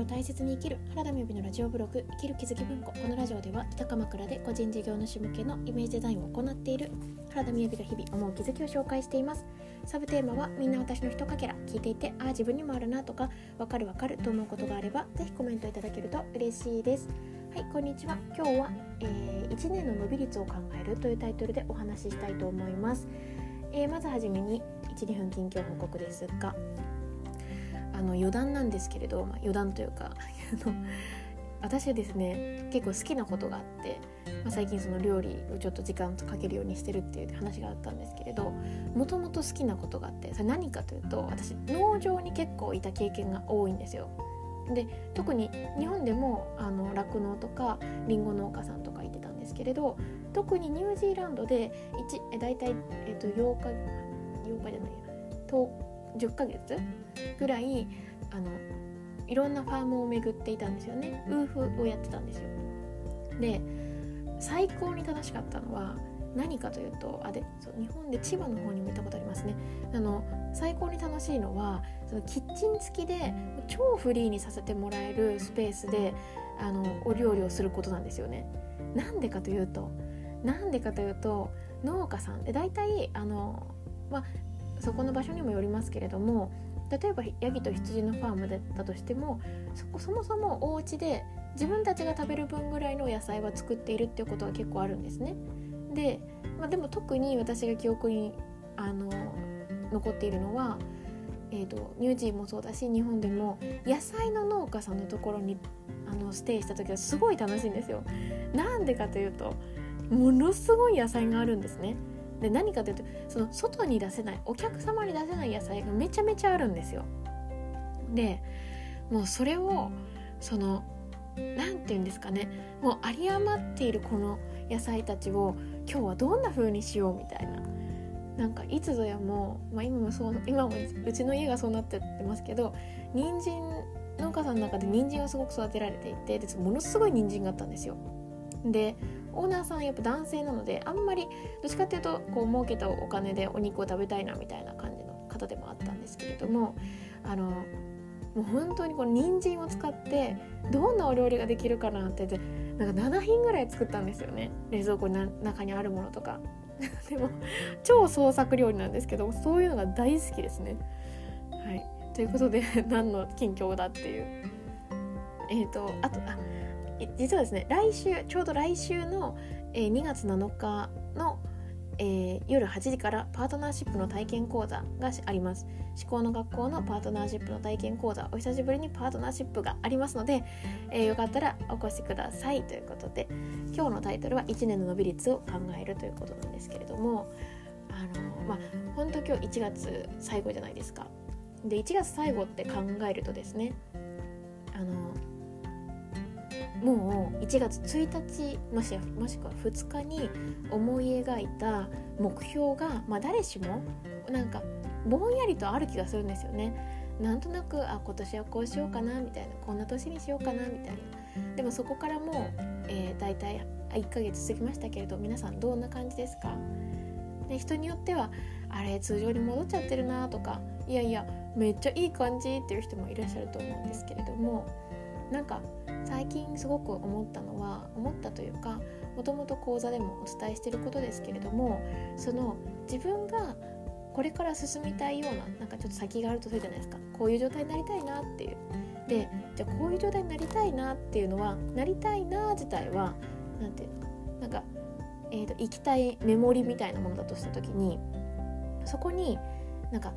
を大切に生きる原田美由のラジオブログ生きる気づき文庫このラジオでは北鎌倉で個人事業主向けのイメージデザインを行っている原田美由が日々思う気づきを紹介していますサブテーマはみんな私のひとかけら聞いていてああ自分にもあるなとかわかるわかると思うことがあればぜひコメントいただけると嬉しいですはいこんにちは今日は、えー、1年の伸び率を考えるというタイトルでお話ししたいと思います、えー、まずはじめに12分近況報告ですがあの余談なんですけれど、まあ、余談というか私はですね結構好きなことがあって、まあ、最近その料理をちょっと時間かけるようにしてるっていう話があったんですけれどもともと好きなことがあってそれ何かというと私農場に結構いた経験が多いんですよ。で特に日本でも酪農とかりんご農家さんとかいてたんですけれど特にニュージーランドで1大体、えー、と8日8日じゃないや10日ヶ月ぐらいあのいろんなファームを巡っていたんですよね。ウーフをやってたんですよ。で最高に楽しかったのは何かというとあでそう日本で千葉の方にも行ったことありますね。あの最高に楽しいのはそのキッチン付きで超フリーにさせてもらえるスペースであのお料理をすることなんですよね。なんでかというとなんでかというと農家さん。で大体あの、まあ、そこの場所にもよりますけれども例えばヤギと羊のファームだったとしてもそこそもそもお家で自分たちが食べる分ぐらいの野菜は作っているっていうことが結構あるんですね。で,、まあ、でも特に私が記憶にあの残っているのは、えーと、ニュージーもそうだし日本でも野菜の農家さんのところにあのステイした時はすごい楽しいんですよ。なんでかというとものすごい野菜があるんですね。で何かというとその外に出せないお客様に出せない野菜がめちゃめちゃあるんですよ。でもうそれをその何て言うんですかねもう有り余っているこの野菜たちを今日はどんな風にしようみたいな。なんかいつぞやもう、まあ、今もそう今もうちの家がそうなってってますけど人参農家さんの中で人参をすごく育てられていてでものすごい人参があったんですよ。でオーナーさんやっぱ男性なのであんまりどっちかっていうとこう儲けたお金でお肉を食べたいなみたいな感じの方でもあったんですけれどもあのもう本当にこの人参を使ってどんなお料理ができるかなってなんか7品ぐらい作ったんですよね。冷蔵庫の中にあるものとか。でも超創作料理なんですけどそういうのが大好きですね。はい。ということで何の近況だっていう。えっ、ー、とあとあ実はですね来週ちょうど来週の、えー、2月7日の、えー、夜8時からパートナーシップの体験講座があります。思考の学校のパートナーシップの体験講座お久しぶりにパートナーシップがありますので、えー、よかったらお越しください。ということで今日のタイトルは1年の伸び率を考えるということなんですけれどもあのまあ本当今日1月最後じゃないですか。で1月最後って考えるとですねあのもう1月1日もしもしくは2日に思い描いた目標が、まあ、誰しもなんかぼんやりとある気がするんですよね。なんとなくあ今年はこうしようかなみたいなこんな年にしようかなみたいな。でもそこからもう、えー、大体1ヶ月過ぎましたけれど皆さんどんな感じですか？で人によってはあれ通常に戻っちゃってるなとかいやいやめっちゃいい感じっていう人もいらっしゃると思うんですけれどもなんか最近すごく思ったのは思ったというかもともと講座でもお伝えしてることですけれどもその自分がこれから進みたいようななんかちょっと先があるとするじゃないですか。こういう状態になりたいなっていう。でじゃあこういう状態になりたいなっていうのはなりたいな自体は何て言うの？なんか、えーと、行きたいメモリみたいなものだとした時にそこになんか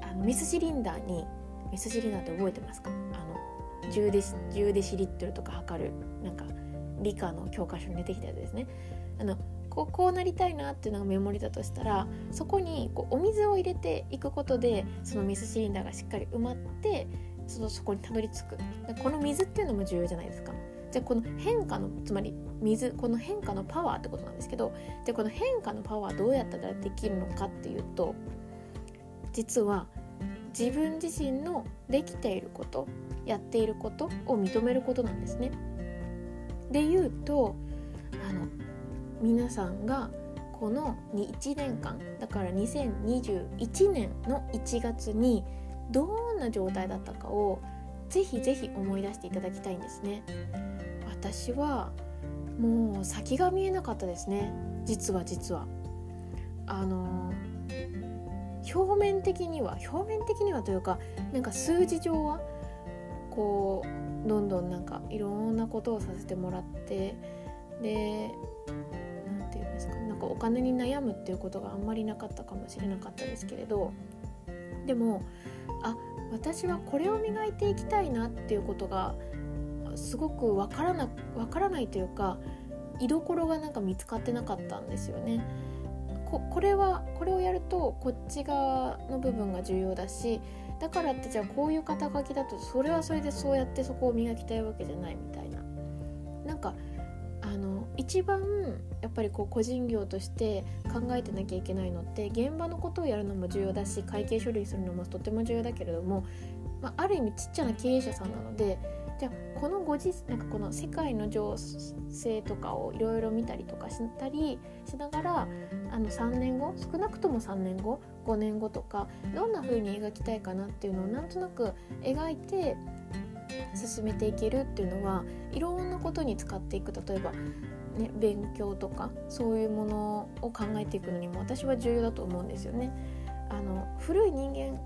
あのミスシリンダーにミスシリンダーって覚えてますか？あの10デシ ,10 デシリットルとか測る。なんか理科の教科書に出てきたやつですね。あのこうこうなりたいなっていうのがメモリだとしたらそこにこうお水を入れていくことでその水シリンダーがしっかり埋まってそのそこにたどり着く。この水っていうのも重要じゃないですか。じゃあこの変化のつまり水この変化のパワーってことなんですけどじゃあこの変化のパワーどうやったらできるのかっていうと実は自分自身のできていることやっていることを認めることなんですね。で言うとあの皆さんがこの1年間だから2021年の1月にどんな状態だったかをぜひぜひ思い出していただきたいんですね。私はもう先が見えなかったですね。実は実は。あの表面的には表面的にはというかなんか数字上はこうどんどんなんかいろんなことをさせてもらってで何て言うんですかなんかお金に悩むっていうことがあんまりなかったかもしれなかったですけれどでもあ私はこれを磨いていきたいなっていうことがすごくわからなわからないというか居所がなんか見つかってなかったんですよね。ここれはこれをやるとこっち側の部分が重要だしだからってじゃあこういう肩書きだとそれはそれでそうやってそこを磨きたいわけじゃないみたいな。なんか一番やっぱりこう個人業として考えてなきゃいけないのって現場のことをやるのも重要だし会計処理するのもとても重要だけれども、まあ、ある意味ちっちゃな経営者さんなのでじゃあこのご時なんかこの世界の情勢とかをいろいろ見たりとかしたりしながらあの3年後少なくとも3年後5年後とかどんな風に描きたいかなっていうのをなんとなく描いて進めていけるっていうのはいろんなことに使っていく。例えば、ね、勉強とかそういうものを考えていくのにも私は重要だと思うんですよね。あの古い人間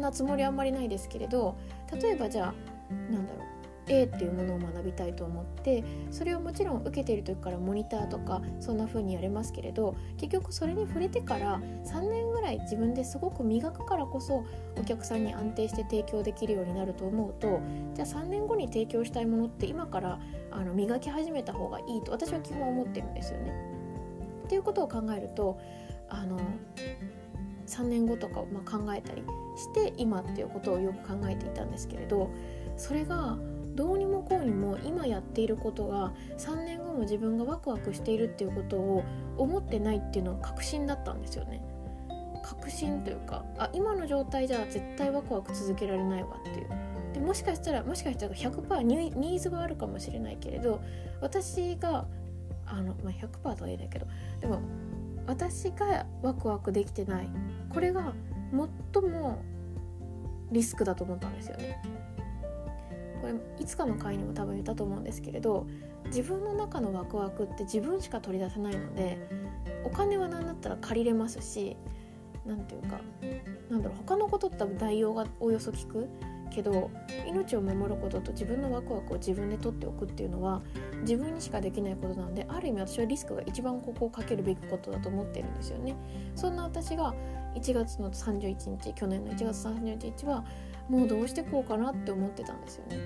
なつもりあんまりないですけれど例えばじゃあなんだろう A っていうものを学びたいと思ってそれをもちろん受けている時からモニターとかそんな風にやれますけれど結局それに触れてから3年ぐらい自分ですごく磨くからこそお客さんに安定して提供できるようになると思うとじゃあ3年後に提供したいものって今からあの磨き始めた方がいいと私は基本思ってるんですよね。っていうことを考えるとあの3年後とかをま考えたりして今っていうことをよく考えていたんですけれどそれがどうにもこうにも今やっていることが3年後も自分がワクワクしているっていうことを思ってないっていうのは確信だったんですよね。確信というかあ今の状態じゃ絶対ワクワク続けられないわっていうでもしかしたらもしかしたら100%ニーズはあるかもしれないけれど私があの、まあ、100%とは言えないけどでも私がワクワクできてないこれが最もリスクだと思ったんですよね。いつかの回にも多分言ったと思うんですけれど自分の中のワクワクって自分しか取り出せないのでお金は何だったら借りれますし何て言うかなんだろう他のことって多分代用がおよそ効く。けど命を守ることと自分のワクワクを自分で取っておくっていうのは自分にしかできないことなのである意味私はリスクが一番ここをかけるべきことだと思ってるんですよね。そんな私が1月の31日去年の1月31日はもうどうしてこうかなって思ってたんですよね。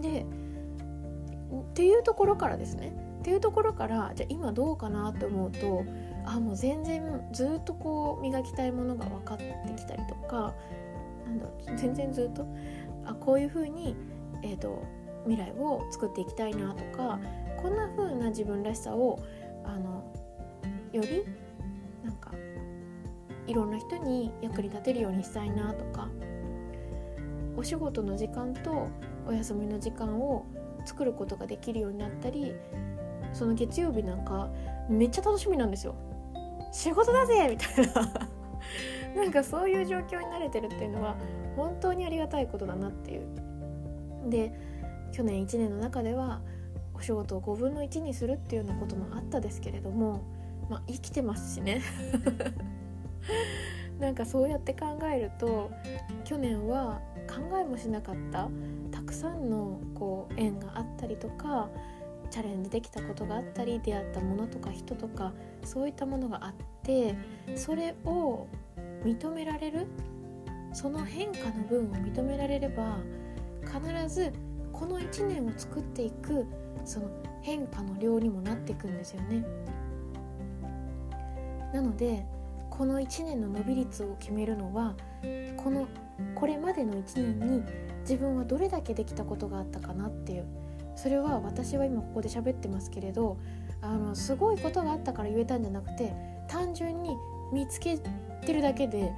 でっていうところからですねっていうところからじゃあ今どうかなって思うとあもう全然ずっとこう磨きたいものが分かってきたりとかなんだ全然ずっと？あこういうふうに、えーと、未来を作っていきたいなとかこんな風な自分らしさをあのよりなんかいろんな人に役に立てるようにしたいなとかお仕事の時間とお休みの時間を作ることができるようになったりその月曜日なんかめっちゃ楽しみなんですよ仕事だぜ！みたいな。なんかそういう状況に慣れてるっていうのは本当にありがたいことだなっていう。で去年1年の中ではお仕事を5分の1にするっていうようなこともあったですけれどもまあ生きてますしね。なんかそうやって考えると去年は考えもしなかったたくさんのこう縁があったりとかチャレンジできたことがあったり出会ったものとか人とかそういったものがあってそれを認められるその変化の分を認められれば必ずこの1年を作っていくその変化の量にもなっていくんですよね。なのでこの1年の伸び率を決めるのはこのこれまでの1年に自分はどれだけできたことがあったかなっていうそれは私は今ここで喋ってますけれどあのすごいことがあったから言えたんじゃなくて単純に見つけてるだけで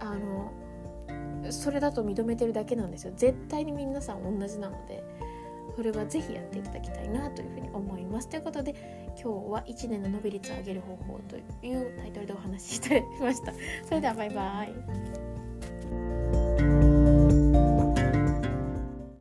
あのそれだと認めてるだけなんですよ。絶対に皆さん同じなのでそれはぜひやっていただきたいなというふうに思います。ということで今日は1年の伸び率を上げる方法というタイトルでお話ししてみました。それではバイバイ。